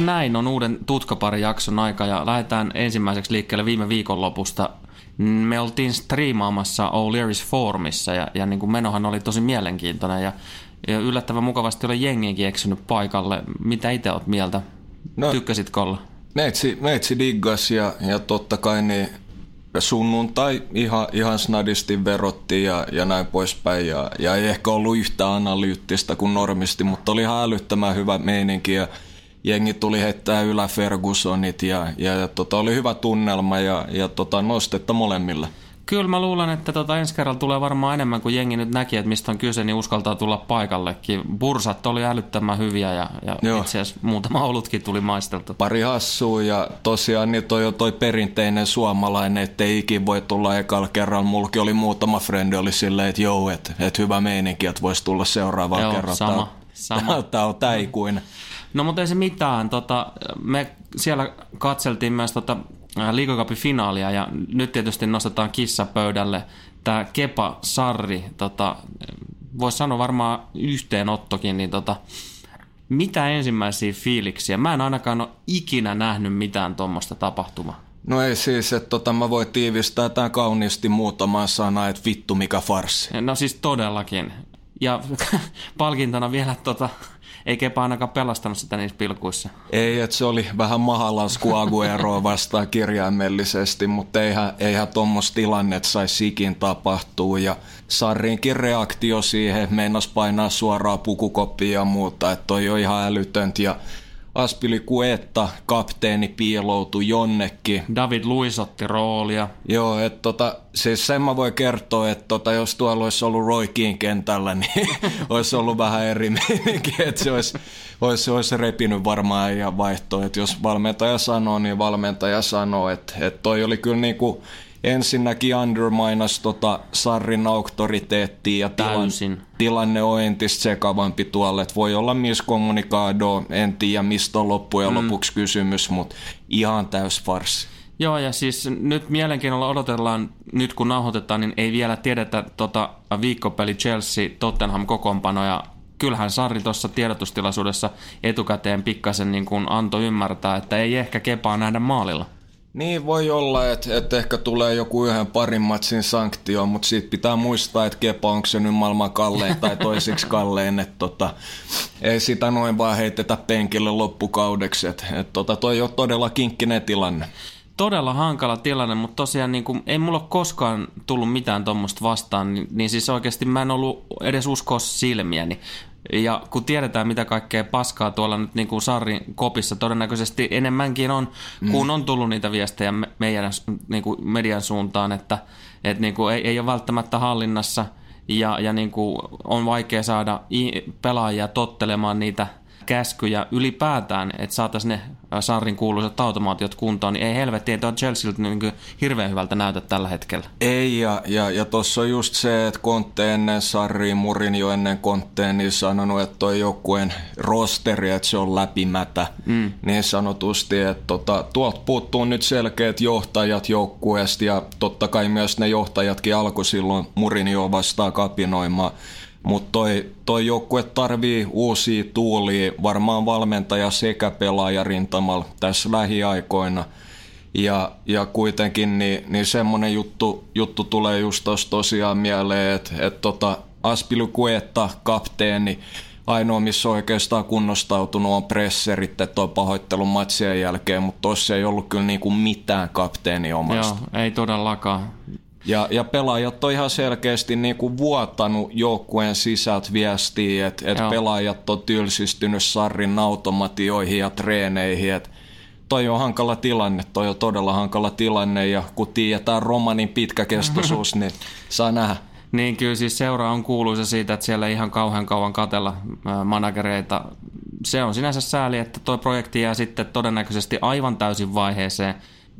Näin on uuden tutkaparin jakson aika ja lähdetään ensimmäiseksi liikkeelle viime viikonlopusta. Me oltiin striimaamassa O'Leary's Formissa ja, ja niin kuin menohan oli tosi mielenkiintoinen ja, ja yllättävän mukavasti oli jengienkin eksynyt paikalle. Mitä itse oot mieltä? No- Tykkäsitkö olla? Meitsi, meitsi diggas ja, ja totta kai niin sunnuntai ihan, ihan snadisti verotti ja, ja näin poispäin. Ja, ja ei ehkä ollut yhtä analyyttistä kuin normisti, mutta oli ihan älyttömän hyvä meininki ja jengi tuli heittää ylä Fergusonit ja, ja, ja tota, oli hyvä tunnelma ja, ja tota, nostetta molemmille. Kyllä mä luulen, että tota ensi kerralla tulee varmaan enemmän kuin jengi nyt näki, että mistä on kyse, niin uskaltaa tulla paikallekin. Bursat oli älyttömän hyviä ja, ja Joo. itse asiassa muutama olutkin tuli maisteltu. Pari hassua ja tosiaan niin toi on toi perinteinen suomalainen, että ei ikin voi tulla ekalla kerralla. Mulki oli muutama frendi oli silleen, että joo, että et hyvä meininki, että voisi tulla seuraavalla Joo, kerralla. sama, sama. Tää on täikuinen. No mutta ei se mitään. Tota, me siellä katseltiin myös tota, liigacupin finaalia ja nyt tietysti nostetaan kissa pöydälle. Tämä Kepa Sarri, tota, voisi sanoa varmaan yhteenottokin, niin tota, mitä ensimmäisiä fiiliksiä? Mä en ainakaan ole ikinä nähnyt mitään tuommoista tapahtumaa. No ei siis, että tota, mä voin tiivistää tämän kauniisti muutamaan sanaa, että vittu mikä farssi. No siis todellakin. Ja palkintona vielä, tota, ei Kepa ainakaan pelastanut sitä niissä pilkuissa. Ei, että se oli vähän mahalasku Agueroa vastaan kirjaimellisesti, mutta eihän, eihän tuommoista tilannetta saisi ikin tapahtua. Ja Sarrinkin reaktio siihen, meinas painaa suoraan pukukoppia ja muuta, että toi on ihan älytöntä. Aspilicueta, kapteeni, piiloutui jonnekin. David Luiz otti roolia. Joo, että tota, siis sen mä voin kertoa, että tota, jos tuolla olisi ollut Roy Keane kentällä, niin olisi ollut vähän eri meininki, että se olisi, olisi, olisi repinyt varmaan ja vaihtoa, että jos valmentaja sanoo, niin valmentaja sanoo, että, että toi oli kyllä niinku ensinnäkin underminas tota Sarrin auktoriteettia ja tilan, Täysin. tilanne on entistä sekavampi tuolle, että voi olla miskommunikaado, en tiedä mistä on loppujen mm. lopuksi kysymys, mutta ihan täys farsi. Joo, ja siis nyt mielenkiinnolla odotellaan, nyt kun nauhoitetaan, niin ei vielä tiedetä tota viikkopeli Chelsea-Tottenham kokoonpanoja. Kyllähän Sarri tuossa tiedotustilaisuudessa etukäteen pikkasen niin kuin antoi ymmärtää, että ei ehkä kepaa nähdä maalilla. Niin voi olla, että, että ehkä tulee joku yhden parin matsin sanktio, mutta siitä pitää muistaa, että Kepa onko se nyt maailman kallein tai toisiksi kallein, että tota, ei sitä noin vaan heitetä penkille loppukaudeksi, että et tota, toi on todella kinkkinen tilanne. Todella hankala tilanne, mutta tosiaan niin kuin, ei mulla ole koskaan tullut mitään tuommoista vastaan, niin, niin siis oikeasti mä en ollut edes uskoa silmiäni. Ja kun tiedetään, mitä kaikkea paskaa tuolla nyt niin kuin Sarrin kopissa todennäköisesti enemmänkin on, mm. kun on tullut niitä viestejä me- meidän niin kuin median suuntaan, että, että niin kuin ei, ei ole välttämättä hallinnassa ja, ja niin kuin on vaikea saada pelaajia tottelemaan niitä käskyjä ylipäätään, että saataisiin ne Sarrin kuuluisat automaatiot kuntoon, niin ei helvetti, ei tuo Chelsealtä niin hirveän hyvältä näytä tällä hetkellä. Ei, ja, ja, ja tuossa on just se, että Kontte ennen Sarriin, Murin jo ennen Kontteen, niin sanonut, että toi joukkueen rosteri, että se on läpimätä. Mm. Niin sanotusti, että tota, tuolta puuttuu nyt selkeät johtajat joukkueesta, ja totta kai myös ne johtajatkin alkoi silloin Murin jo vastaan kapinoimaan. Mutta toi, toi joukkue tarvii uusia tuulia, varmaan valmentaja sekä pelaaja rintamalla tässä lähiaikoina. Ja, ja kuitenkin niin, niin semmoinen juttu, juttu tulee just tuossa tosiaan mieleen, että et tota Aspilukuetta, kapteeni, ainoa missä on oikeastaan kunnostautunut on presserit, että on pahoittelun matsien jälkeen, mutta tossa ei ollut kyllä niinku mitään kapteeni omasta. Joo, ei todellakaan. Ja, ja pelaajat on ihan selkeästi niin kuin vuotanut joukkueen sisältä viestiä, että et pelaajat on tylsistynyt Sarrin automatioihin ja treeneihin. Et toi on hankala tilanne, toi on todella hankala tilanne ja kun tiedetään romanin pitkäkestoisuus, niin saa nähdä. Niin kyllä siis seura on kuuluisa siitä, että siellä ei ihan kauhean kauan katella managereita. Se on sinänsä sääli, että tuo projekti jää sitten todennäköisesti aivan täysin vaiheeseen,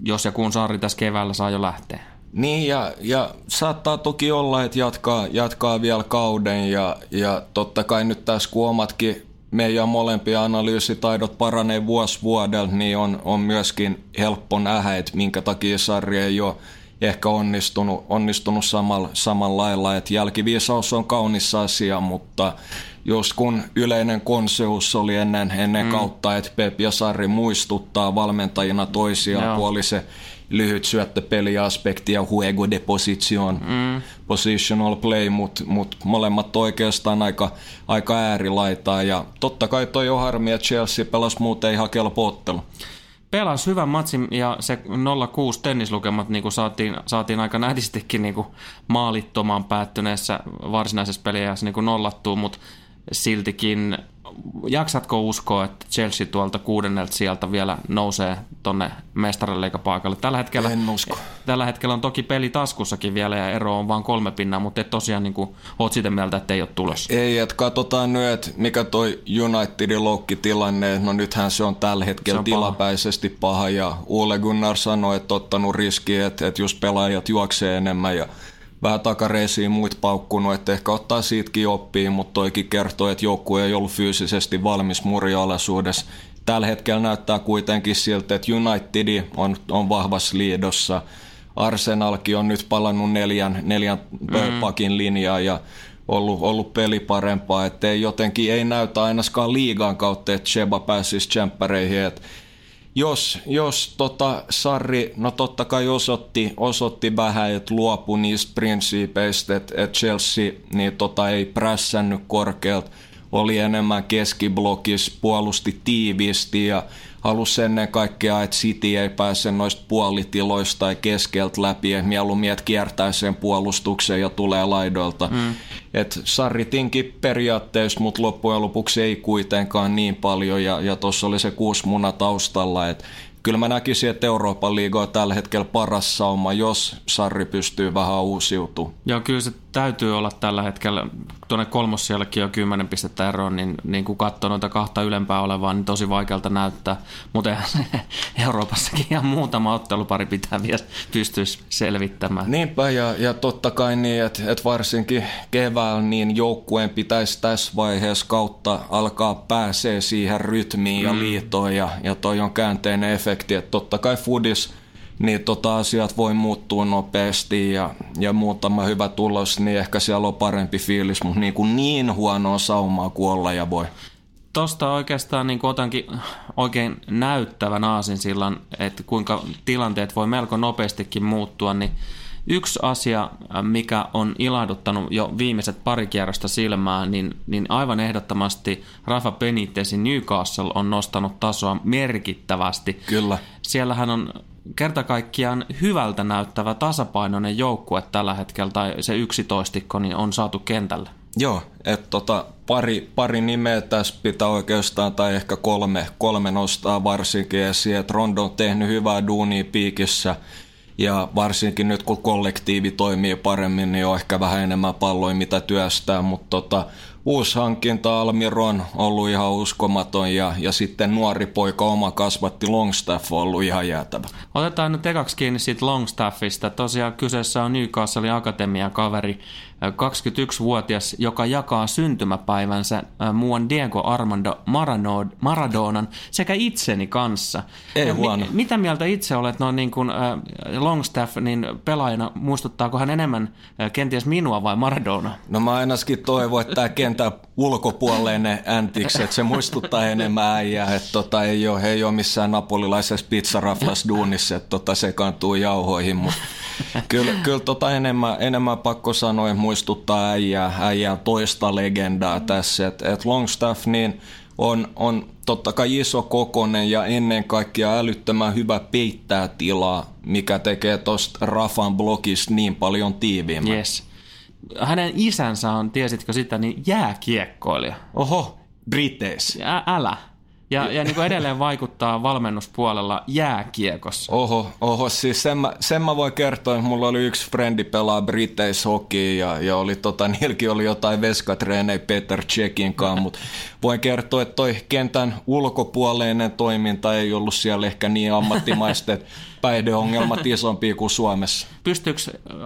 jos ja kun Saari tässä keväällä saa jo lähteä. Niin ja, ja saattaa toki olla, että jatkaa, jatkaa vielä kauden ja, ja totta kai nyt tässä kun omatkin meidän molempia analyysitaidot paranee vuosi vuodelta, niin on, on myöskin helppo nähdä, että minkä takia sarja ei ole ehkä onnistunut, onnistunut samalla, samalla lailla. Että jälkiviisaus on kaunis asia, mutta jos kun yleinen konseus oli ennen, ennen mm. kautta, että Pep ja Sarri muistuttaa valmentajina toisiaan Joo. puoli se lyhyt syöttöpeliaspekti ja huego de position, mm. positional play, mutta mut molemmat oikeastaan aika, aika äärilaitaa. Ja totta kai toi on harmi, että Chelsea pelasi muuten ihan kelpo ottelu pelasi hyvän matsin ja se 0-6 tennislukemat niin kuin saatiin, saatiin aika nähdistikin niin kuin maalittomaan päättyneessä varsinaisessa peliajassa niin nollattua, mutta siltikin jaksatko uskoa, että Chelsea tuolta kuudennelta sieltä vielä nousee tonne mestarilleikapaikalle? Tällä hetkellä, en usko. Tällä hetkellä on toki peli taskussakin vielä ja ero on vain kolme pinnaa, mutta et tosiaan niin kuin, oot sitä mieltä, että ei ole tulossa. Ei, että katsotaan nyt, että mikä toi Unitedin loukkitilanne, no nythän se on tällä hetkellä on tilapäisesti paha. paha ja Ule Gunnar sanoi, että ottanut riski, että, että jos pelaajat juoksee enemmän ja vähän takareisiin muut paukkunut, että ehkä ottaa siitäkin oppii, mutta toikin kertoo, että joukkue ei ollut fyysisesti valmis murjoalaisuudessa. Tällä hetkellä näyttää kuitenkin siltä, että United on, on vahvassa liidossa. Arsenalkin on nyt palannut neljän, neljän mm. pakin linjaa ja ollut, ollut peli parempaa, että jotenkin ei näytä ainakaan liigaan kautta, että Sheba pääsisi tsemppäreihin, että jos, jos tota Sarri, no totta kai osoitti, osoitti vähän, että luopui niistä prinsiipeistä, että, että Chelsea niin tota ei prässännyt korkealta, oli enemmän keskiblokissa, puolusti tiiviisti ja halusi ennen kaikkea, että City ei pääse noista puolitiloista tai keskeltä läpi, että mieluummin, että kiertää sen puolustuksen ja tulee laidoilta. Mm. Et sarritinkin periaatteessa, mutta loppujen lopuksi ei kuitenkaan niin paljon ja, ja tuossa oli se kuusi muna taustalla, että kyllä mä näkisin, että Euroopan liiga on tällä hetkellä paras sauma, jos Sarri pystyy vähän uusiutumaan. Joo, kyllä se täytyy olla tällä hetkellä, tuonne kolmossielläkin on kymmenen pistettä eroa, niin, niin kun katsoo noita kahta ylempää olevaa, niin tosi vaikealta näyttää. Mutta Euroopassakin ihan muutama ottelupari pitää vielä pystyisi selvittämään. Niinpä, ja, ja totta kai niin, että, että varsinkin keväällä niin joukkueen pitäisi tässä vaiheessa kautta alkaa pääsee siihen rytmiin ja mm. liitoon, ja, ja toi on käänteinen efekti, että totta kai Fudis – niin tota asiat voi muuttua nopeasti ja, ja muutama hyvä tulos, niin ehkä siellä on parempi fiilis, mutta niin, kuin niin huonoa saumaa kuin ja voi. Tuosta oikeastaan niin otankin oikein näyttävän aasinsillan, että kuinka tilanteet voi melko nopeastikin muuttua, niin Yksi asia, mikä on ilahduttanut jo viimeiset pari kierrosta silmään, niin, niin aivan ehdottomasti Rafa Benitezin Newcastle on nostanut tasoa merkittävästi. Kyllä. Siellähän on kerta kaikkiaan hyvältä näyttävä tasapainoinen joukkue tällä hetkellä, tai se yksitoistikko, niin on saatu kentälle. Joo, että tota, pari, pari nimeä tässä pitää oikeastaan, tai ehkä kolme, kolme nostaa varsinkin esiin, että Rondo on tehnyt hyvää duunia piikissä, ja varsinkin nyt kun kollektiivi toimii paremmin, niin on ehkä vähän enemmän palloja mitä työstää, mutta tota, uusi hankinta Almiro on ollut ihan uskomaton ja, ja sitten nuori poika oma kasvatti Longstaff on ollut ihan jäätävä. Otetaan nyt ekaksi kiinni siitä Longstaffista. Tosiaan kyseessä on Newcastle Akatemia kaveri, 21-vuotias, joka jakaa syntymäpäivänsä muun Diego Armando Maradonan sekä itseni kanssa. Ei huono. Mi- mitä mieltä itse olet noin niin kuin, Longstaff niin pelaajana, muistuttaako hän enemmän kenties minua vai Maradona? No mä ainakin toivon, että tämä kenttä ulkopuolelle ne äntiksi, että se muistuttaa enemmän äijää, että tota, ei, ole, ei ole missään napolilaisessa pizzaraflas duunissa, että tota, sekaantuu jauhoihin, mutta kyllä, kyllä tota enemmän, enemmän pakko sanoa, että muistuttaa äijää, äijää toista legendaa tässä, että et Longstaff niin on, on totta kai iso kokonen ja ennen kaikkea älyttömän hyvä peittää tilaa, mikä tekee tuosta Rafan blogista niin paljon tiiviimmän. Yes. Hänen isänsä on, tiesitkö sitä, niin jääkiekkoilija. Oho, Briteis. Ä- älä. Ja, ja niin kuin edelleen vaikuttaa valmennuspuolella jääkiekossa. Oho, oho, siis sen mä, sen mä voin kertoa, että mulla oli yksi frendi pelaa Briteis hockey ja, ja oli tota, niilläkin oli jotain veskatreenejä Peter Checkin kanssa, mutta voin kertoa, että toi kentän ulkopuoleinen toiminta ei ollut siellä ehkä niin ammattimaista, että päihdeongelmat isompia kuin Suomessa. Pystyykö äh,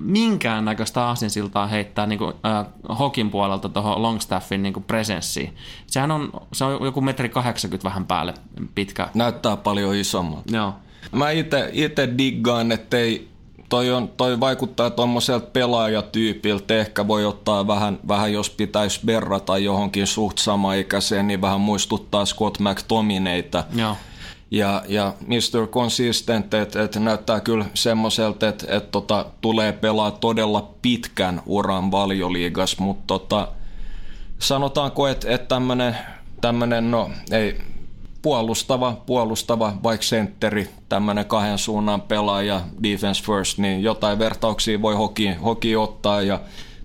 minkäännäköistä aasinsiltaa heittää niin kuin, äh, hokin puolelta tuohon Longstaffin niin kuin presenssiin? Sehän on, se on joku metri 80 vähän päälle pitkä. Näyttää paljon isommalta. Joo. Mä itse diggaan, että ei, toi, on, toi vaikuttaa tuommoiselta pelaajatyypiltä. Ehkä voi ottaa vähän, vähän jos pitäisi verrata johonkin suht samaikäiseen, niin vähän muistuttaa Scott McTominayta. Joo. Ja, ja Mr. Consistent, että et näyttää kyllä semmoiselta, että et tota, tulee pelaa todella pitkän uran valioliigas, mutta tota, sanotaanko, että et tämmöinen, tämmönen, no ei, puolustava, puolustava, vaikka sentteri, tämmöinen kahden suunnan pelaaja, defense first, niin jotain vertauksia voi hoki, hoki ottaa ja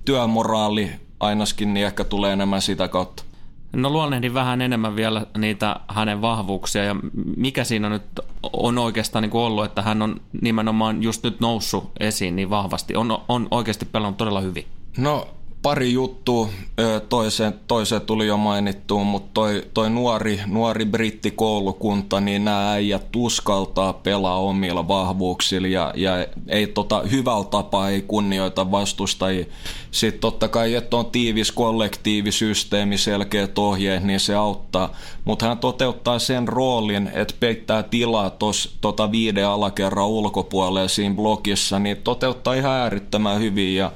työmoraali ainakin niin ehkä tulee enemmän sitä kautta. No luonnehdin vähän enemmän vielä niitä hänen vahvuuksia ja mikä siinä nyt on oikeastaan niin ollut, että hän on nimenomaan just nyt noussut esiin niin vahvasti. On, on oikeasti pelannut todella hyvin. No pari juttua, toiseen, toiseen tuli jo mainittua, mutta toi, toi nuori, nuori brittikoulukunta, niin nämä äijät tuskaltaa pelaa omilla vahvuuksilla ja, ja ei tota, hyvällä tapaa ei kunnioita vastustajia. Sitten totta kai, että on tiivis kollektiivisysteemi, selkeät ohjeet, niin se auttaa. Mutta hän toteuttaa sen roolin, että peittää tilaa tuossa tota viiden alakerran ulkopuolella siinä blogissa, niin toteuttaa ihan äärittömän hyvin ja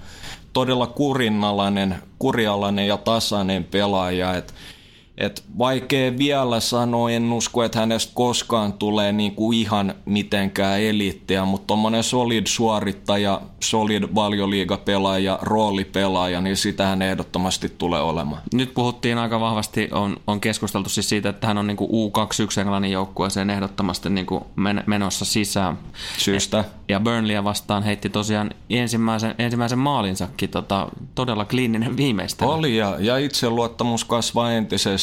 todella kurinalainen, kurialainen ja tasainen pelaaja. Et, et vaikea vielä sanoa, en usko, että hänestä koskaan tulee niinku ihan mitenkään eliittiä, mutta tuommoinen solid suorittaja, solid valioliigapelaaja, roolipelaaja, niin sitä hän ehdottomasti tulee olemaan. Nyt puhuttiin aika vahvasti, on, on keskusteltu siis siitä, että hän on niinku U21 Englannin joukkueeseen ehdottomasti niinku men, menossa sisään. Syystä. Ja Burnleyä vastaan heitti tosiaan ensimmäisen, ensimmäisen maalinsakin tota, todella kliininen viimeistä. Oli ja, ja itseluottamus kasvaa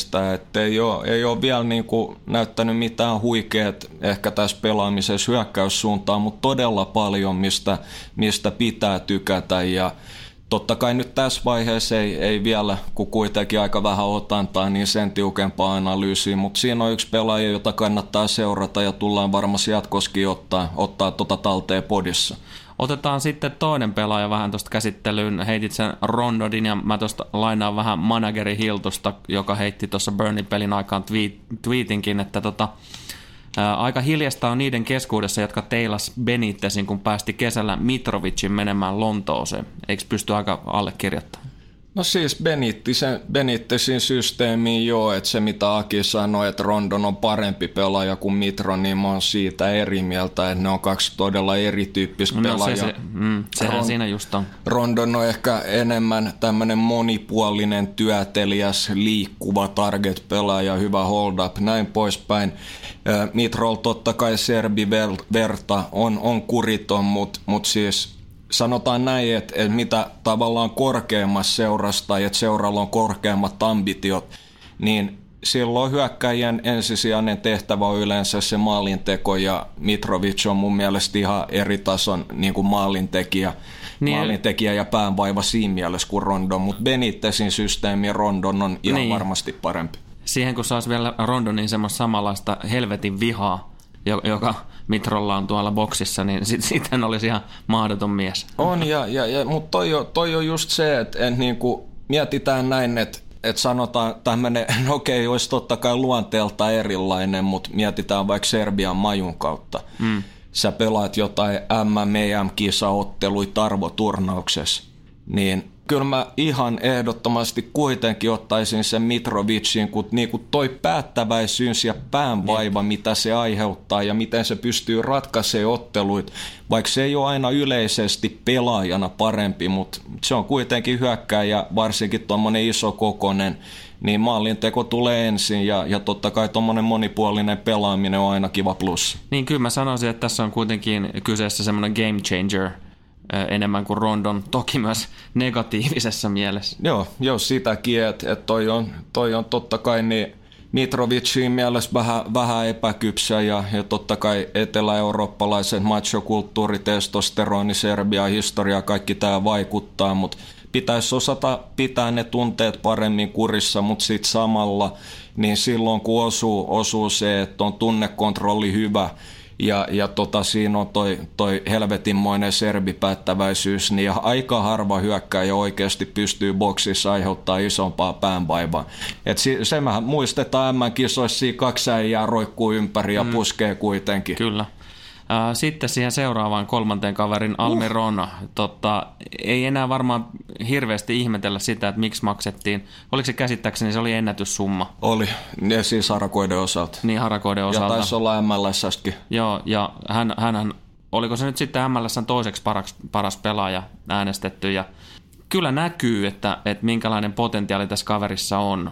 entisestä, että ei ole, ei ole vielä niinku näyttänyt mitään huikeat ehkä tässä pelaamisessa hyökkäyssuuntaan, mutta todella paljon, mistä, mistä pitää tykätä. Ja Totta kai nyt tässä vaiheessa ei, ei vielä, kun kuitenkin aika vähän otantaa, niin sen tiukempaa analyysiä, mutta siinä on yksi pelaaja, jota kannattaa seurata ja tullaan varmasti jatkoskin ottaa, ottaa tota talteen podissa. Otetaan sitten toinen pelaaja vähän tuosta käsittelyyn. Heitit sen Rondodin ja mä tuosta lainaan vähän manageri Hiltusta, joka heitti tuossa Burnin pelin aikaan tweetinkin, että tota, Aika hiljasta on niiden keskuudessa, jotka teilas Benitezin, kun päästi kesällä Mitrovicin menemään Lontooseen. Eikö pysty aika allekirjoittamaan? No siis Benittesin, Benittesin systeemiin joo, että se mitä Aki sanoi, että Rondon on parempi pelaaja kuin Mitro, niin mä oon siitä eri mieltä, että ne on kaksi todella erityyppistä no, pelaajaa. Se, se, mm, sehän Ron, siinä just on. Rondon on ehkä enemmän tämmöinen monipuolinen, työtelijäs, liikkuva target-pelaaja, hyvä hold-up, näin poispäin. Mitrol totta kai serbi verta on, on kuriton, mutta mut siis sanotaan näin, että, että mitä tavallaan korkeammassa seurasta tai että seuralla on korkeammat ambitiot, niin silloin hyökkäjien ensisijainen tehtävä on yleensä se maalinteko ja Mitrovic on mun mielestä ihan eri tason niin kuin maalintekijä, niin. maalintekijä ja päänvaiva siinä mielessä kuin Rondon, mutta Benitezin systeemi Rondon on ihan niin. varmasti parempi. Siihen kun saisi vielä Rondonin semmoista samanlaista helvetin vihaa, joka Mitrolla on tuolla boksissa, niin sit, sitten olisi ihan mahdoton mies. On, ja, ja, ja, mutta toi, on, toi on just se, että et niinku, mietitään näin, että et sanotaan tämmöinen, no okei, olisi totta kai luonteelta erilainen, mutta mietitään vaikka Serbian majun kautta. Mm. Sä pelaat jotain MM-kisaotteluita arvoturnauksessa, niin kyllä mä ihan ehdottomasti kuitenkin ottaisin sen Mitrovicin, kun niinku toi päättäväisyys ja päänvaiva, mitä se aiheuttaa ja miten se pystyy ratkaisemaan otteluit, vaikka se ei ole aina yleisesti pelaajana parempi, mutta se on kuitenkin hyökkääjä, varsinkin tuommoinen iso kokonen, niin maalinteko tulee ensin ja, ja totta kai tuommoinen monipuolinen pelaaminen on aina kiva plus. Niin kyllä mä sanoisin, että tässä on kuitenkin kyseessä semmoinen game changer – enemmän kuin Rondon, toki myös negatiivisessa mielessä. Joo, joo sitäkin, että et toi, on, toi on totta kai niin Mitrovicin mielessä vähän, vähän epäkypsä ja, ja totta kai etelä-eurooppalaisen machokulttuuri, testosteroni, Serbia, historia, kaikki tämä vaikuttaa, mutta pitäisi osata pitää ne tunteet paremmin kurissa, mutta sitten samalla, niin silloin kun osuu, osuu se, että on tunnekontrolli hyvä, ja, ja tota, siinä on toi, toi helvetinmoinen serbipäättäväisyys, niin aika harva hyökkääjä oikeasti pystyy boksissa aiheuttaa isompaa päänvaivaa. Et se, se mehän muistetaan M-kisoissa, kaksi äijää roikkuu ympäri ja mm. puskee kuitenkin. Kyllä. Sitten siihen seuraavaan kolmanteen kaverin Almiron. Uh. Tota, ei enää varmaan hirveästi ihmetellä sitä, että miksi maksettiin. Oliko se käsittääkseni, se oli ennätyssumma? Oli, ja siis harakoiden osalta. Niin, harakoiden osalta. Ja taisi olla MLSskin. Joo, ja hän, hän, oliko se nyt sitten MLSn toiseksi paras, paras pelaaja äänestetty, ja kyllä näkyy, että, että minkälainen potentiaali tässä kaverissa on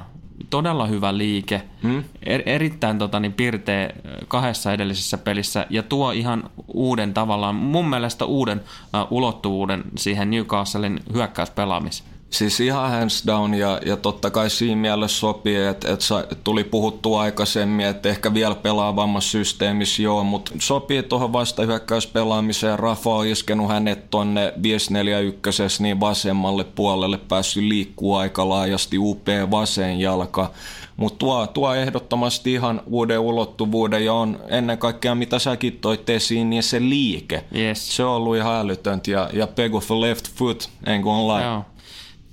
todella hyvä liike, hmm? er, erittäin tota, niin, pirteä kahdessa edellisessä pelissä ja tuo ihan uuden tavallaan, mun mielestä uuden uh, ulottuvuuden siihen Newcastlein hyökkäyspelaamiseen. Siis ihan hands down ja, ja totta kai siinä mielessä sopii, että, että tuli puhuttua aikaisemmin, että ehkä vielä pelaavammassa systeemissä joo, mutta sopii tuohon vastahyökkäyspelaamiseen. Rafa on iskenut hänet tonne 541 niin vasemmalle puolelle, päässyt liikkuu aika laajasti, upea vasen jalka. Mutta tuo, tuo ehdottomasti ihan uuden ulottuvuuden ja on ennen kaikkea, mitä säkin toit esiin, niin se liike. Yes. Se on ollut ihan älytöntä ja, ja peg of left foot, en kuin Joo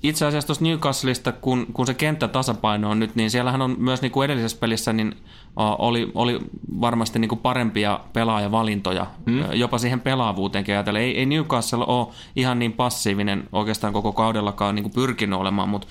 itse asiassa tuosta Newcastleista, kun, kun se kenttä tasapaino on nyt, niin siellähän on myös niin kuin edellisessä pelissä niin, oli, oli varmasti niin kuin parempia pelaajavalintoja, hmm. jopa siihen pelaavuuteenkin ajatellen. Ei, ei Newcastle ole ihan niin passiivinen oikeastaan koko kaudellakaan niin kuin pyrkinyt olemaan, mutta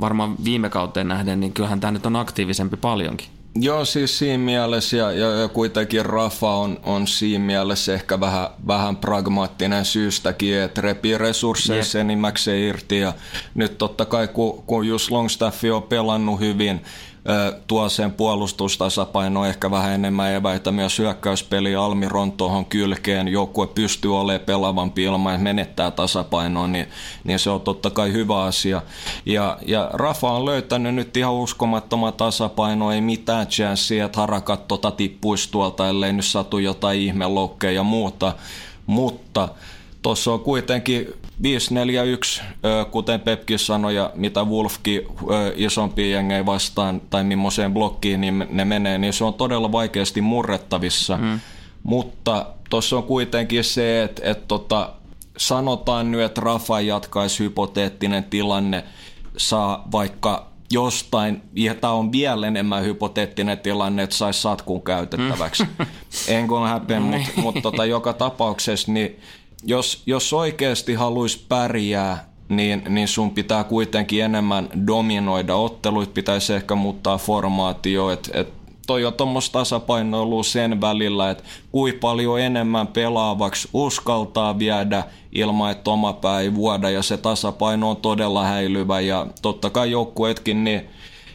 varmaan viime kauteen nähden, niin kyllähän tämä nyt on aktiivisempi paljonkin. Joo, siis siinä mielessä ja, ja, ja kuitenkin Rafa on, on siinä mielessä ehkä vähän, vähän pragmaattinen syystäkin, että repii resursseissa yep. enimmäkseen irti ja nyt totta kai kun, kun just Longstaff on pelannut hyvin, tuo sen puolustustasapaino ehkä vähän enemmän eväitä myös hyökkäyspeli Almiron tuohon kylkeen. Joukkue pystyy olemaan pelaavampi ilman, että menettää tasapainoa, niin, niin se on totta kai hyvä asia. Ja, ja Rafa on löytänyt nyt ihan uskomattoman tasapaino, ei mitään chanssiä, että harakat tota tippuisi tuolta, ellei nyt satu jotain ihmelokkeja ja muuta. Mutta tuossa on kuitenkin 5-4-1, kuten Pepki sanoi, ja mitä Wolfkin isompi jengejä vastaan tai millaiseen blokkiin niin ne menee, niin se on todella vaikeasti murrettavissa. Mm. Mutta tuossa on kuitenkin se, että, että tota, sanotaan nyt, että Rafa jatkaisi hypoteettinen tilanne, saa vaikka jostain, ja tämä on vielä enemmän hypoteettinen tilanne, että saisi satkun käytettäväksi. Mm. en kun häpeä, mutta mut tota, joka tapauksessa niin jos, jos oikeasti haluaisi pärjää, niin, niin sun pitää kuitenkin enemmän dominoida. Otteluit, pitäisi ehkä muuttaa formaatio, että et toi on tuommoista tasapainoilua sen välillä, että kui paljon enemmän pelaavaksi uskaltaa viedä ilman, että oma pää ei vuoda ja se tasapaino on todella häilyvä. Ja totta kai joukkuetkin niin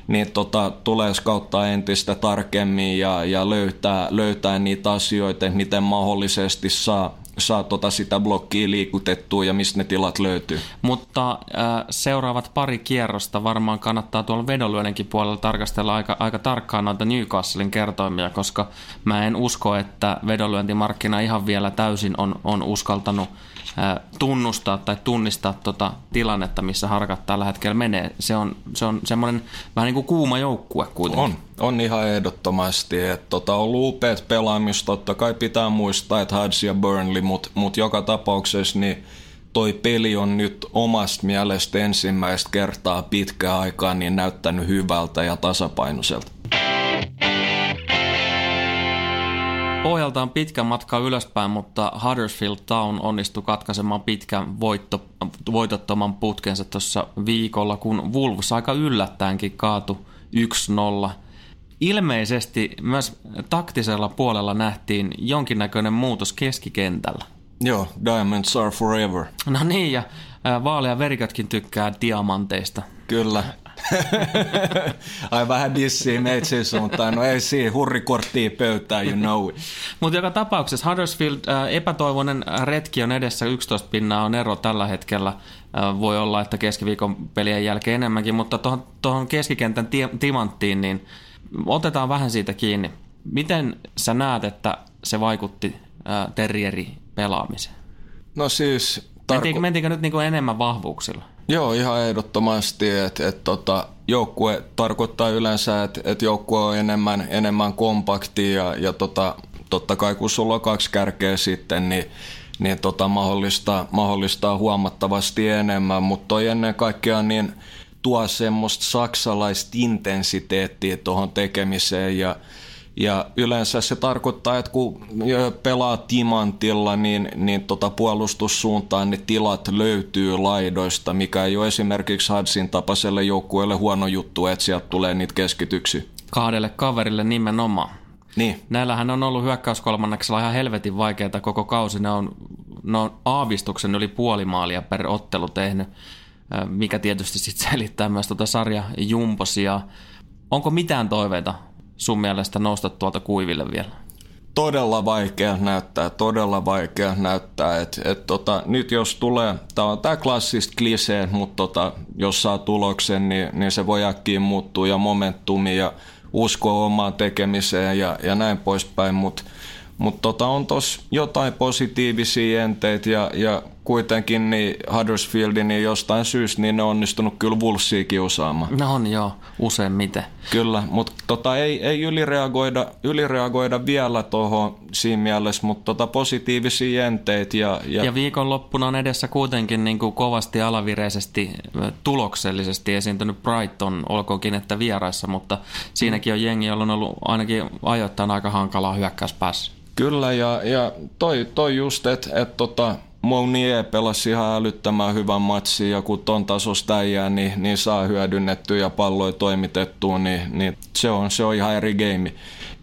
niin tota, tulee skauttaa entistä tarkemmin ja, ja löytää, löytää niitä asioita, miten mahdollisesti saa, saa tota sitä blokkia liikutettua ja mistä ne tilat löytyy. Mutta äh, seuraavat pari kierrosta varmaan kannattaa tuolla vedonlyönninkin puolella tarkastella aika, aika tarkkaan noita Newcastlein kertoimia, koska mä en usko, että vedonlyöntimarkkina ihan vielä täysin on, on uskaltanut tunnustaa tai tunnistaa tota tilannetta, missä harkat tällä hetkellä menee. Se on, se on semmoinen vähän niin kuin kuuma joukkue kuitenkin. On, on ihan ehdottomasti. Että tota, on ollut upeat pelaamista, totta kai pitää muistaa, että Hadge ja Burnley, mutta mut joka tapauksessa niin toi peli on nyt omasta mielestä ensimmäistä kertaa pitkään aikaa niin näyttänyt hyvältä ja tasapainoiselta. Pohjalta on pitkä matka ylöspäin, mutta Huddersfield Town onnistui katkaisemaan pitkän voitto, voitottoman putkensa tuossa viikolla, kun Wolves aika yllättäenkin kaatu 1-0. Ilmeisesti myös taktisella puolella nähtiin jonkinnäköinen muutos keskikentällä. Joo, Diamonds are forever. No niin, ja vaalea verikätkin tykkää diamanteista. Kyllä. Ai vähän dissiä meitsin suuntaan. No ei siinä, hurrikorttia pöytään, you know it. Mutta joka tapauksessa Huddersfield äh, epätoivoinen retki on edessä, 11 pinnaa on ero tällä hetkellä. Äh, voi olla, että keskiviikon pelien jälkeen enemmänkin, mutta tuohon keskikentän ti- timanttiin, niin otetaan vähän siitä kiinni. Miten sä näet, että se vaikutti äh, terrieri pelaamiseen? No siis... Tarko- mentiinkö, mentiinkö nyt niinku enemmän vahvuuksilla? Joo, ihan ehdottomasti, että et, tota, joukkue tarkoittaa yleensä, että et joukkue on enemmän, enemmän kompakti ja, ja tota, totta kai kun sulla on kaksi kärkeä sitten, niin, niin tota, mahdollistaa, mahdollistaa huomattavasti enemmän, mutta toi ennen kaikkea niin tuo semmoista saksalaista intensiteettiä tuohon tekemiseen ja, ja yleensä se tarkoittaa, että kun pelaa timantilla, niin, niin tota puolustussuuntaan ne tilat löytyy laidoista, mikä ei ole esimerkiksi Hadsin tapaiselle joukkueelle huono juttu, että sieltä tulee niitä keskityksiä. Kahdelle kaverille nimenomaan. Niin. Näillähän on ollut hyökkäyskolmanneksella ihan helvetin vaikeaa koko kausi. Ne on, ne on aavistuksen yli puoli maalia per ottelu tehnyt, mikä tietysti sitten selittää myös tuota sarja jumposia. Onko mitään toiveita sun mielestä nousta tuolta kuiville vielä? Todella vaikea näyttää, todella vaikea näyttää. Et, et tota, nyt jos tulee, tämä on tämä klassista klisee, mutta tota, jos saa tuloksen, niin, niin se voi äkkiä muuttua ja momentumi ja uskoa omaan tekemiseen ja, ja näin poispäin, mutta mutta tota, on tos jotain positiivisia enteitä ja, ja kuitenkin niin Huddersfieldin niin jostain syystä niin ne on onnistunut kyllä Wolvesia kiusaamaan. No on joo, useimmiten. Kyllä, mutta tota, ei, ei ylireagoida, ylireagoida vielä tuohon siinä mielessä, mutta tota, positiivisia enteitä. Ja, ja... ja viikonloppuna on edessä kuitenkin niin kuin kovasti alavireisesti, tuloksellisesti esiintynyt Brighton, olkoonkin että vieraissa, mutta siinäkin on jengi, jolla on ollut ainakin ajoittain aika hankalaa hyökkäyspäässä. Kyllä, ja, ja toi, toi just, että et, tota, Mounier pelasi ihan älyttömän hyvän matsin ja kun ton tasosta äijää, niin, niin saa hyödynnettyä ja palloja toimitettua, niin, niin se, on, se on ihan eri game.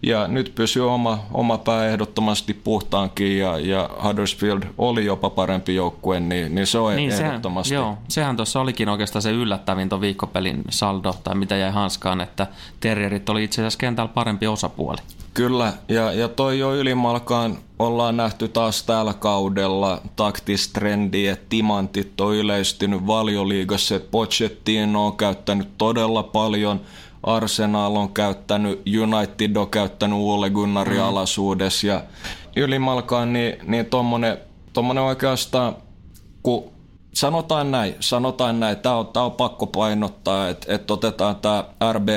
Ja nyt pysyy oma, oma pää ehdottomasti puhtaankin ja, ja Huddersfield oli jopa parempi joukkue, niin, niin se on niin, ehdottomasti. Sehän, joo, sehän tuossa olikin oikeastaan se yllättävin tuon viikkopelin saldo tai mitä jäi hanskaan, että Terrierit oli itse asiassa kentällä parempi osapuoli. Kyllä, ja, ja toi jo ylimalkaan ollaan nähty taas tällä kaudella taktistrendi, että timantit on yleistynyt valioliigassa, että Pochettino on käyttänyt todella paljon, Arsenal on käyttänyt, United on käyttänyt Ole Gunnarin mm. alaisuudessa ja ylimalkaan niin, niin tommonen, tommonen oikeastaan, kun sanotaan näin, sanotaan näin, tämä on, tää on pakko painottaa, että et otetaan tämä RB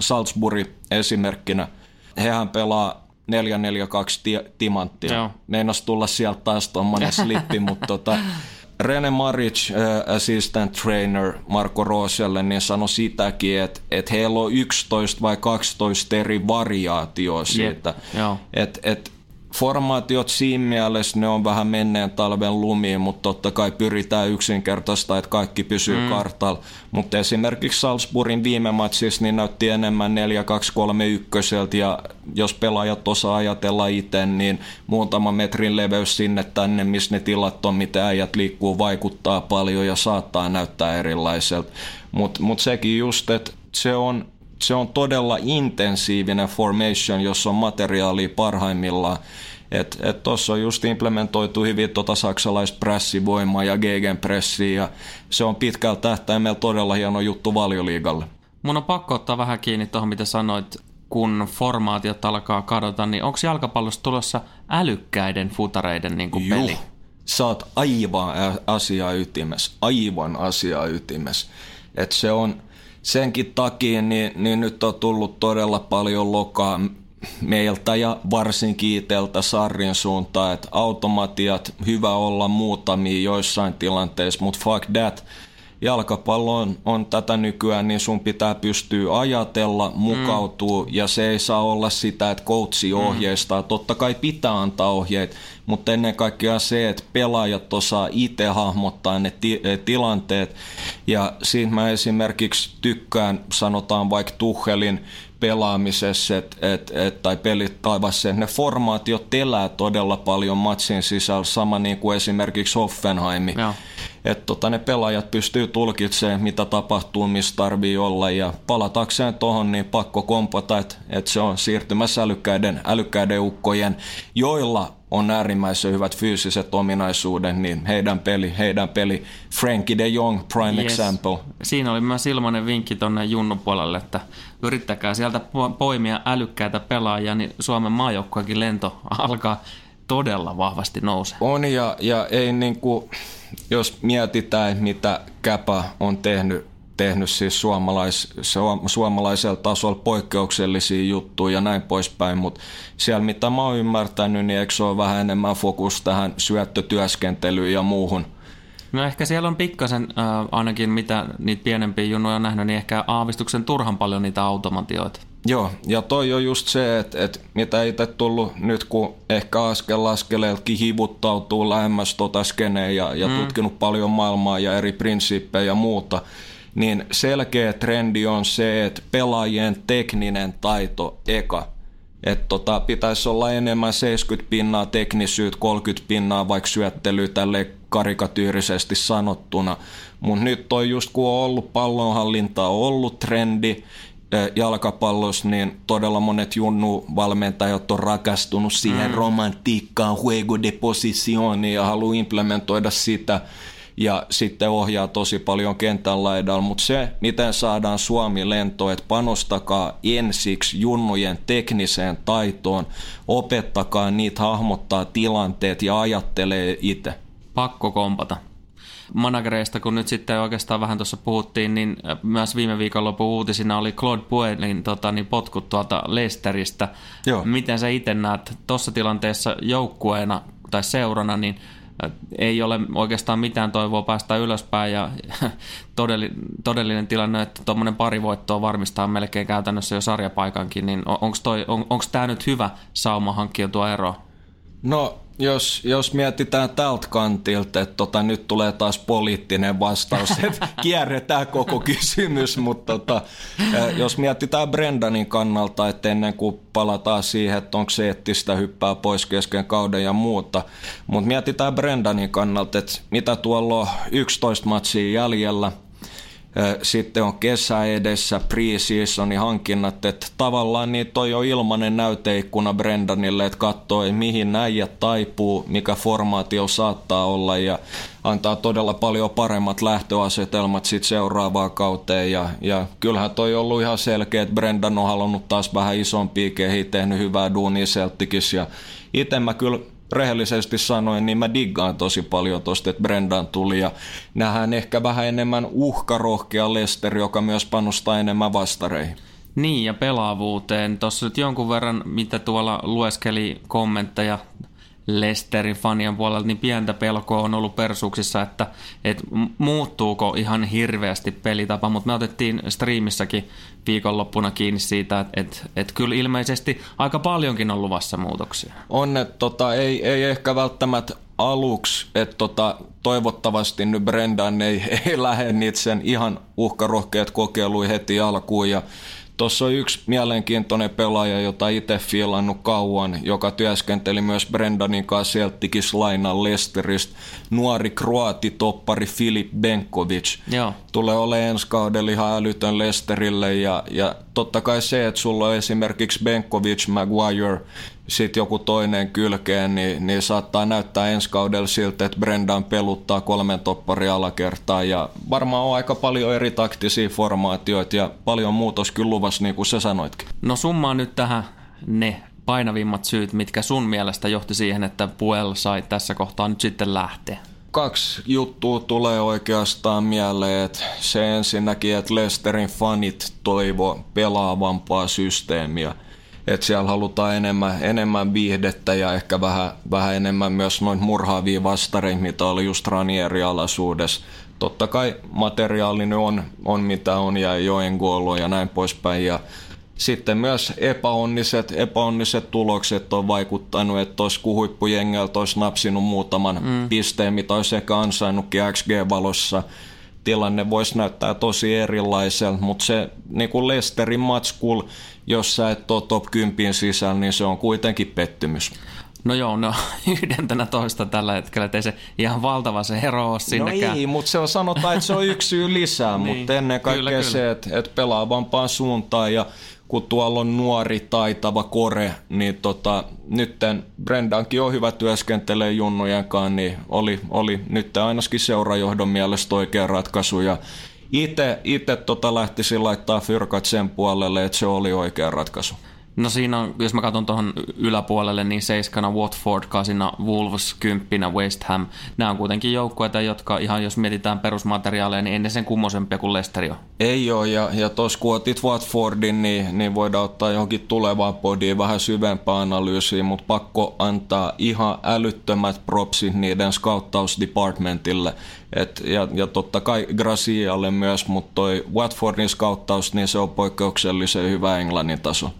Salzburg esimerkkinä – hehän pelaa 442 ti- timanttia. Joo. Meinas tulla sieltä taas tuommoinen slippi, mutta tota, Rene Maric, uh, assistant trainer Marko Rooselle, niin sanoi sitäkin, että, että heillä on 11 vai 12 eri variaatioa siitä. Yep. Että et, formaatiot siinä mielessä ne on vähän menneen talven lumiin, mutta totta kai pyritään yksinkertaista, että kaikki pysyy mm. kartalla. Mutta esimerkiksi Salzburgin viime matsissa niin näytti enemmän 4-2-3-1 ja jos pelaajat osaa ajatella itse, niin muutama metrin leveys sinne tänne, missä ne tilat on, mitä äijät liikkuu, vaikuttaa paljon ja saattaa näyttää erilaiselta. Mutta mut sekin just, että se on se on todella intensiivinen formation, jossa on materiaalia parhaimmillaan. Että et tuossa on just implementoitu hyvin tota saksalaista pressivoimaa ja gegenpressiä ja se on pitkällä tähtäimellä todella hieno juttu valioliigalle. Mun on pakko ottaa vähän kiinni tuohon, mitä sanoit, kun formaatiot alkaa kadota, niin onko jalkapallossa tulossa älykkäiden futareiden niin kuin peli? Sä oot aivan asia ytimessä, aivan asia ytimessä. Että se on, senkin takia niin, niin nyt on tullut todella paljon lokaa meiltä ja varsinkin iteltä sarrin suuntaan, että automatiat hyvä olla muutamia joissain tilanteissa, mutta fuck that, jalkapallo on, on tätä nykyään, niin sun pitää pystyä ajatella, mukautua, mm. ja se ei saa olla sitä, että coachi mm. ohjeistaa. Mm. Totta kai pitää antaa ohjeet, mutta ennen kaikkea se, että pelaajat osaa itse hahmottaa ne ti- eh, tilanteet. Ja siinä mä esimerkiksi tykkään, sanotaan vaikka Tuhelin pelaamisessa et, et, et, tai pelit taivassa, ne formaatiot elää todella paljon matsin sisällä, sama niin kuin esimerkiksi Hoffenheim. Että tota, ne pelaajat pystyy tulkitsemaan, mitä tapahtuu, missä tarvii olla ja palatakseen tuohon, niin pakko kompata, että, että se on siirtymässä älykkäiden, älykkäiden ukkojen, joilla on äärimmäisen hyvät fyysiset ominaisuudet, niin heidän peli, heidän peli, Frankie de Jong, prime yes. example. Siinä oli myös ilmainen vinkki tuonne Junnu puolelle, että yrittäkää sieltä poimia älykkäitä pelaajia, niin Suomen maajoukkuekin lento alkaa todella vahvasti nousee. On ja, ja ei niin kuin, jos mietitään, mitä Käpä on tehnyt tehnyt siis suomalais, suomalaisella tasolla poikkeuksellisia juttuja ja näin poispäin, mutta siellä mitä mä oon ymmärtänyt, niin eikö se ole vähän enemmän fokus tähän syöttötyöskentelyyn ja muuhun? No ehkä siellä on pikkasen, äh, ainakin mitä niitä pienempiä junoja on nähnyt, niin ehkä aavistuksen turhan paljon niitä automatioita. Joo, ja toi on just se, että, että mitä itse tullut nyt, kun ehkä askel askeleeltakin hivuttautuu lähemmäs tota skeneen ja, ja mm. tutkinut paljon maailmaa ja eri prinsiippejä ja muuta, niin selkeä trendi on se, että pelaajien tekninen taito eka. Että tota, pitäisi olla enemmän 70 pinnaa teknisyyttä, 30 pinnaa vaikka syöttelyä tälle karikatyyrisesti sanottuna. Mutta nyt on just kun on ollut pallonhallintaa, ollut trendi, jalkapallossa, niin todella monet junnu-valmentajat on rakastunut siihen mm. romantiikkaan, juego de positioni ja haluaa implementoida sitä ja sitten ohjaa tosi paljon kentän laidalla, mutta se, miten saadaan Suomi lento, että panostakaa ensiksi junnujen tekniseen taitoon, opettakaa niitä hahmottaa tilanteet ja ajattelee itse. Pakko kompata managereista, kun nyt sitten oikeastaan vähän tuossa puhuttiin, niin myös viime viikonlopun uutisina oli Claude Puelin tota, niin potkut tuolta Leicesteristä. Joo. Miten sä itse näet tuossa tilanteessa joukkueena tai seurana, niin ei ole oikeastaan mitään toivoa päästä ylöspäin ja todellinen tilanne, että tuommoinen pari voittoa varmistaa melkein käytännössä jo sarjapaikankin, niin onko on, tämä nyt hyvä sauma hankkia tuo ero? No jos, jos mietitään tältä kantilta, että tota, nyt tulee taas poliittinen vastaus, että kierretään koko kysymys, mutta tota, jos mietitään Brendanin kannalta, että ennen kuin palataan siihen, että onko se eettistä hyppää pois kesken kauden ja muuta, mutta mietitään Brendanin kannalta, että mitä tuolla on 11 matsia jäljellä – sitten on kesä edessä, pre-seasonin hankinnat, että tavallaan niin toi on ilmainen näyteikkuna Brendanille, että katsoo, mihin näijät taipuu, mikä formaatio saattaa olla ja antaa todella paljon paremmat lähtöasetelmat sitten seuraavaan kauteen. Ja, ja kyllähän toi on ollut ihan selkeä, että Brendan on halunnut taas vähän isompia kehiä, tehnyt hyvää duunia Celticissa ja itse mä kyllä rehellisesti sanoen, niin mä diggaan tosi paljon tosta, että Brendan tuli ja nähdään ehkä vähän enemmän uhkarohkea Lester, joka myös panostaa enemmän vastareihin. Niin, ja pelaavuuteen. Tuossa nyt jonkun verran, mitä tuolla lueskeli kommentteja Lesterin fanien puolelta, niin pientä pelkoa on ollut persuuksissa, että, että muuttuuko ihan hirveästi pelitapa, mutta me otettiin striimissäkin viikonloppuna kiinni siitä, että, että, että kyllä ilmeisesti aika paljonkin on luvassa muutoksia. On, että tota, ei, ei ehkä välttämättä aluksi, että tota, toivottavasti nyt Brendan ei, ei lähde niitä sen ihan uhkarohkeat kokeiluja heti alkuun ja Tuossa on yksi mielenkiintoinen pelaaja, jota itse fiilannut kauan, joka työskenteli myös Brendanin kanssa Celticis lainan Lesteristä. Nuori kroati-toppari Filip Benkovic. Joo. Tulee olemaan ensi kaudella ihan älytön Lesterille ja, ja totta kai se, että sulla on esimerkiksi Benkovic, Maguire, sitten joku toinen kylkeen, niin, niin saattaa näyttää ensi kaudella siltä, että Brendan peluttaa kolmen toppari alakertaa ja varmaan on aika paljon eri taktisia formaatioita ja paljon muutos kyllä luvassa, niin kuin sä sanoitkin. No summaa nyt tähän ne painavimmat syyt, mitkä sun mielestä johti siihen, että Puel sai tässä kohtaa nyt sitten lähteä? Kaksi juttua tulee oikeastaan mieleen. Että se ensinnäkin, että Lesterin fanit toivo pelaavampaa systeemiä – että siellä halutaan enemmän, enemmän viihdettä ja ehkä vähän, vähän enemmän myös noin murhaavia vastareita, mitä oli just Ranieri-alaisuudessa. Totta kai materiaalinen on, on mitä on ja joen goalo ja näin poispäin. Ja sitten myös epäonniset, epäonniset tulokset on vaikuttanut, että olisi huippujengeltä olisi napsinut muutaman mm. pisteen, mitä olisi ehkä ansainnutkin XG-valossa – tilanne voisi näyttää tosi erilaiselta, mutta se niin kuin Lesterin matskul, jos sä et ole top 10 sisällä, niin se on kuitenkin pettymys. No joo, no yhdentenä toista tällä hetkellä, ettei se ihan valtava se ero ole sinnekään. No ei, mutta se on sanotaan, että se on yksi syy lisää, niin. mutta ennen kaikkea kyllä, kyllä. se, että, että pelaavampaan suuntaan ja kun tuolla on nuori, taitava kore, niin tota, nytten Brendankin on hyvä työskentelee junnujen kanssa, niin oli, oli nyt ainakin seurajohdon mielestä oikea ratkaisu ja itse tota lähtisin laittaa fyrkat sen puolelle, että se oli oikea ratkaisu. No siinä on, jos mä katson tuohon yläpuolelle, niin seiskana Watford, kasina Wolves, kymppinä West Ham. Nämä on kuitenkin joukkueita, jotka ihan jos mietitään perusmateriaaleja, niin ennen sen kummosempia kuin Leicester jo. Ei ole, ja, ja tuossa kun otit Watfordin, niin, niin voidaan ottaa johonkin tulevaan podiin vähän syvempää analyysiä, mutta pakko antaa ihan älyttömät propsit niiden scouttausdepartmentille. Et, ja, ja totta kai Gracialle myös, mutta toi Watfordin scouttaus, niin se on poikkeuksellisen hyvä englannin taso.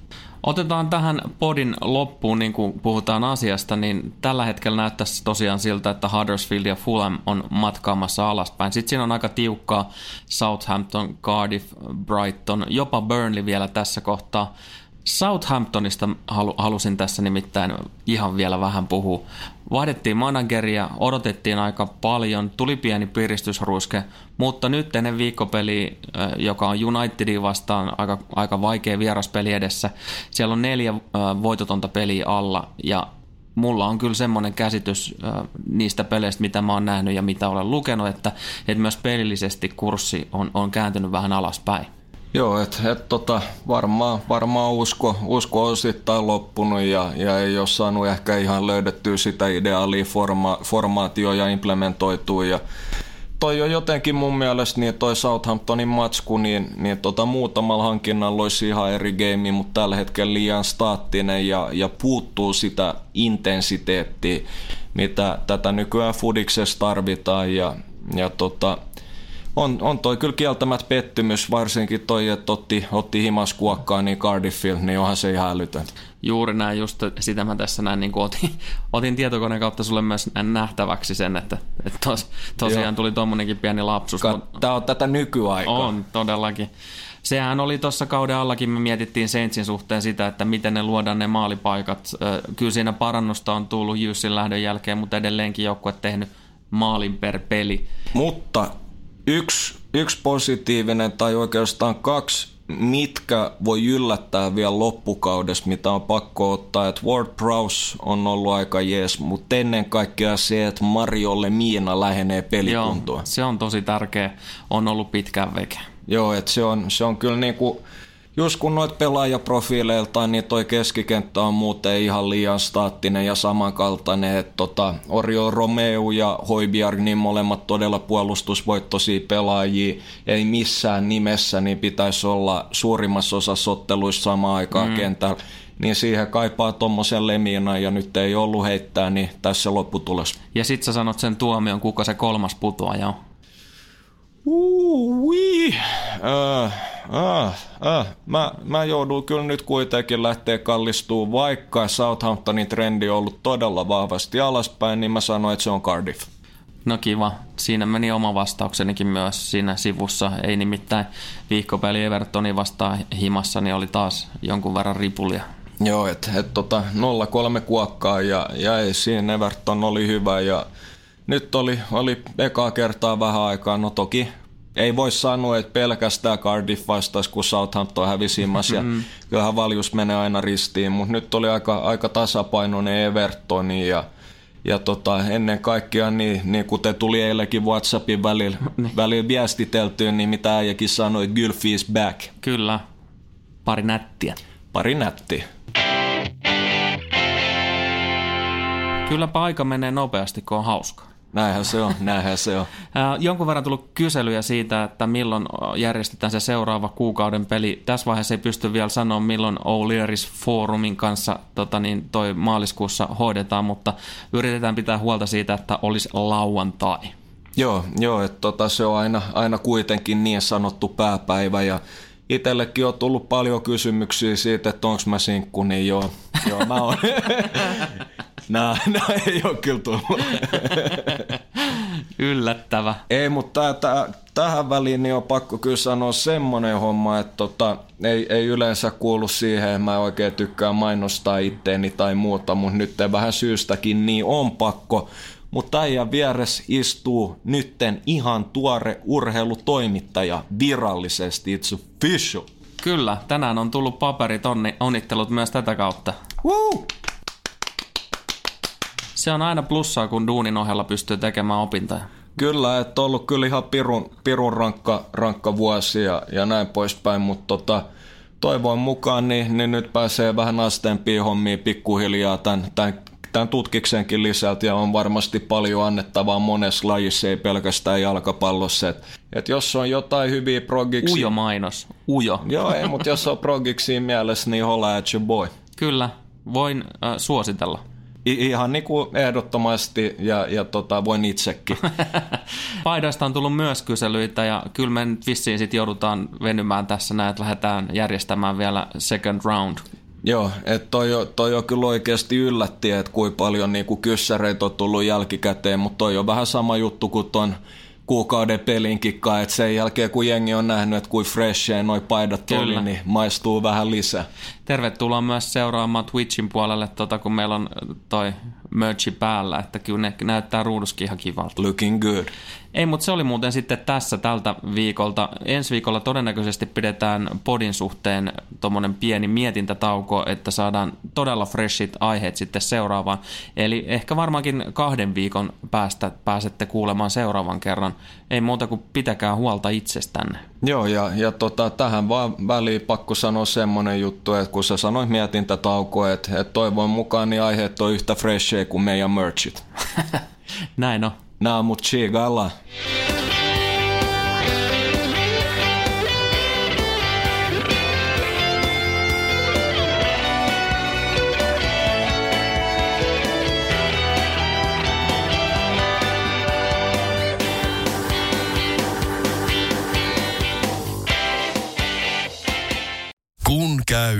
Otetaan tähän podin loppuun, niin kuin puhutaan asiasta, niin tällä hetkellä näyttäisi tosiaan siltä, että Huddersfield ja Fulham on matkaamassa alaspäin. Sitten siinä on aika tiukkaa Southampton, Cardiff, Brighton, jopa Burnley vielä tässä kohtaa. Southamptonista halu, halusin tässä nimittäin ihan vielä vähän puhua. Vaihdettiin manageria, odotettiin aika paljon, tuli pieni piristysruiske, mutta nyt ennen viikkopeli, joka on Unitedin vastaan aika, aika vaikea vieraspeli edessä, siellä on neljä voitotonta peliä alla ja mulla on kyllä semmoinen käsitys niistä peleistä, mitä mä oon nähnyt ja mitä olen lukenut, että, että myös pelillisesti kurssi on, on kääntynyt vähän alaspäin. Joo, että et, tota, varmaan, varmaan usko, usko on osittain loppunut ja, ja ei ole saanut ehkä ihan löydettyä sitä ideaalia forma, formaatio ja implementoitua. Ja toi on jotenkin mun mielestä niin toi Southamptonin matsku, niin, niin tota, muutamalla hankinnalla olisi ihan eri game, mutta tällä hetkellä liian staattinen ja, ja puuttuu sitä intensiteettiä, mitä tätä nykyään fudiksessa tarvitaan ja, ja tota, on, on toi kyllä kieltämät pettymys, varsinkin toi, että otti, otti himas kuokkaa niin Cardiffil, niin onhan se ihan älytön. Juuri näin, just sitä mä tässä näin, niin otin, otin tietokoneen kautta sulle myös nähtäväksi sen, että, että tos, tosiaan Joo. tuli tuommoinenkin pieni lapsus. Tämä on tätä nykyaikaa. On, todellakin. Sehän oli tuossa kauden allakin, me mietittiin Saintsin suhteen sitä, että miten ne luodaan ne maalipaikat. Kyllä siinä parannusta on tullut Jussin lähdön jälkeen, mutta edelleenkin joukkue tehnyt maalin per peli. Mutta yksi, yksi positiivinen tai oikeastaan kaksi, mitkä voi yllättää vielä loppukaudessa, mitä on pakko ottaa, että Ward Prowse on ollut aika jees, mutta ennen kaikkea se, että Mariolle Miina lähenee pelikuntoa. Joo, se on tosi tärkeä, on ollut pitkään veke. Joo, että se on, se on kyllä niinku, just kun noit pelaajaprofiileiltaan, niin toi keskikenttä on muuten ihan liian staattinen ja samankaltainen. Että tota, Orio Romeo ja Hoibiar, niin molemmat todella puolustusvoittoisia pelaajia. Ei missään nimessä, niin pitäisi olla suurimmassa osassa otteluissa samaan aikaan mm. kentällä. Niin siihen kaipaa tuommoisen lemina ja nyt ei ollut heittää, niin tässä lopputulos. Ja sit sä sanot sen tuomion, kuka se kolmas putoaja on? Ui, äh, äh, äh. Mä, mä joudun kyllä nyt kuitenkin lähteä kallistuu, vaikka Southamptonin trendi on ollut todella vahvasti alaspäin, niin mä sanoin, että se on Cardiff. No kiva. Siinä meni oma vastauksenikin myös siinä sivussa. Ei nimittäin viikkopeli Evertoni vastaan himassa, niin oli taas jonkun verran ripulia. Joo, että et, tota, 0-3 kuokkaa ja, ja ei siinä Everton oli hyvä ja nyt oli, oli ekaa kertaa vähän aikaa, no toki ei voi sanoa, että pelkästään Cardiff vastaisi, kun Southampton hävisi ja mm. kyllähän valjus menee aina ristiin, mutta nyt oli aika, aika tasapainoinen Evertoni ja, ja tota, ennen kaikkea, niin, niin kuten tuli eilenkin WhatsAppin välillä, niin. välillä viestiteltyä, niin mitä äijäkin sanoi, Gylfi is back. Kyllä, pari nättiä. Pari nättiä. Kylläpä aika menee nopeasti, kun on hauskaa. Näinhän se on, näinhän se on. Jonkun verran tullut kyselyjä siitä, että milloin järjestetään se seuraava kuukauden peli. Tässä vaiheessa ei pysty vielä sanoa, milloin O'Learys Forumin kanssa tota niin, toi maaliskuussa hoidetaan, mutta yritetään pitää huolta siitä, että olisi lauantai. Joo, joo että tota, se on aina, aina kuitenkin niin sanottu pääpäivä ja itsellekin on tullut paljon kysymyksiä siitä, että onko mä sinkku, niin joo, joo mä oon. Nää, nää ei ole kyllä tullut. Yllättävä. Ei, mutta tää, tähän väliin niin on pakko kyllä sanoa semmoinen homma, että tota, ei, ei yleensä kuulu siihen, että mä oikein tykkään mainostaa itteeni tai muuta, mutta nyt vähän syystäkin niin on pakko. Mutta äijän vieressä istuu nytten ihan tuore urheilutoimittaja virallisesti, it's official. Kyllä, tänään on tullut paperit, onni, onnittelut myös tätä kautta. Woo! Se on aina plussaa, kun duunin ohella pystyy tekemään opintoja. Kyllä, että on ollut kyllä ihan pirun, pirun rankka, rankka vuosi ja, ja näin poispäin, mutta tota, toivon mukaan niin, niin, nyt pääsee vähän asteempiin hommiin pikkuhiljaa tämän, tämän, tämän tutkiksenkin lisältä ja on varmasti paljon annettavaa monessa lajissa, ei pelkästään jalkapallossa. Et, et jos on jotain hyviä progiksi... Ujo mainos, ujo. Joo, ei, mutta jos on progiksi mielessä, niin holla at your boy. Kyllä, voin äh, suositella. Ihan niin kuin ehdottomasti ja, ja tota, voin itsekin. Paidoista on tullut myös kyselyitä ja kyllä me nyt vissiin sit joudutaan venymään tässä näin, että lähdetään järjestämään vielä second round. Joo, että toi, toi on kyllä oikeasti yllätti, että kuinka paljon niinku kyssäreitä on tullut jälkikäteen, mutta toi on vähän sama juttu kuin ton kuukauden pelinkikka, että sen jälkeen kun jengi on nähnyt, että kuin freshia noi paidat Kyllä. oli, niin maistuu vähän lisää. Tervetuloa myös seuraamaan Twitchin puolelle, tota, kun meillä on toi merchi päällä, että kyllä ne näyttää ruuduskin ihan kivalta. Looking good. Ei, mutta se oli muuten sitten tässä tältä viikolta. Ensi viikolla todennäköisesti pidetään podin suhteen tuommoinen pieni mietintätauko, että saadaan todella freshit aiheet sitten seuraavaan. Eli ehkä varmaankin kahden viikon päästä pääsette kuulemaan seuraavan kerran. Ei muuta kuin pitäkää huolta itsestänne. Joo, ja, ja tota, tähän vaan väliin pakko sanoa semmoinen juttu, että kun sä sanoit mietintätauko, että, että toivon mukaan niin aiheet on yhtä freshia kuin meidän merchit. Näin on. Nää mut chigalla.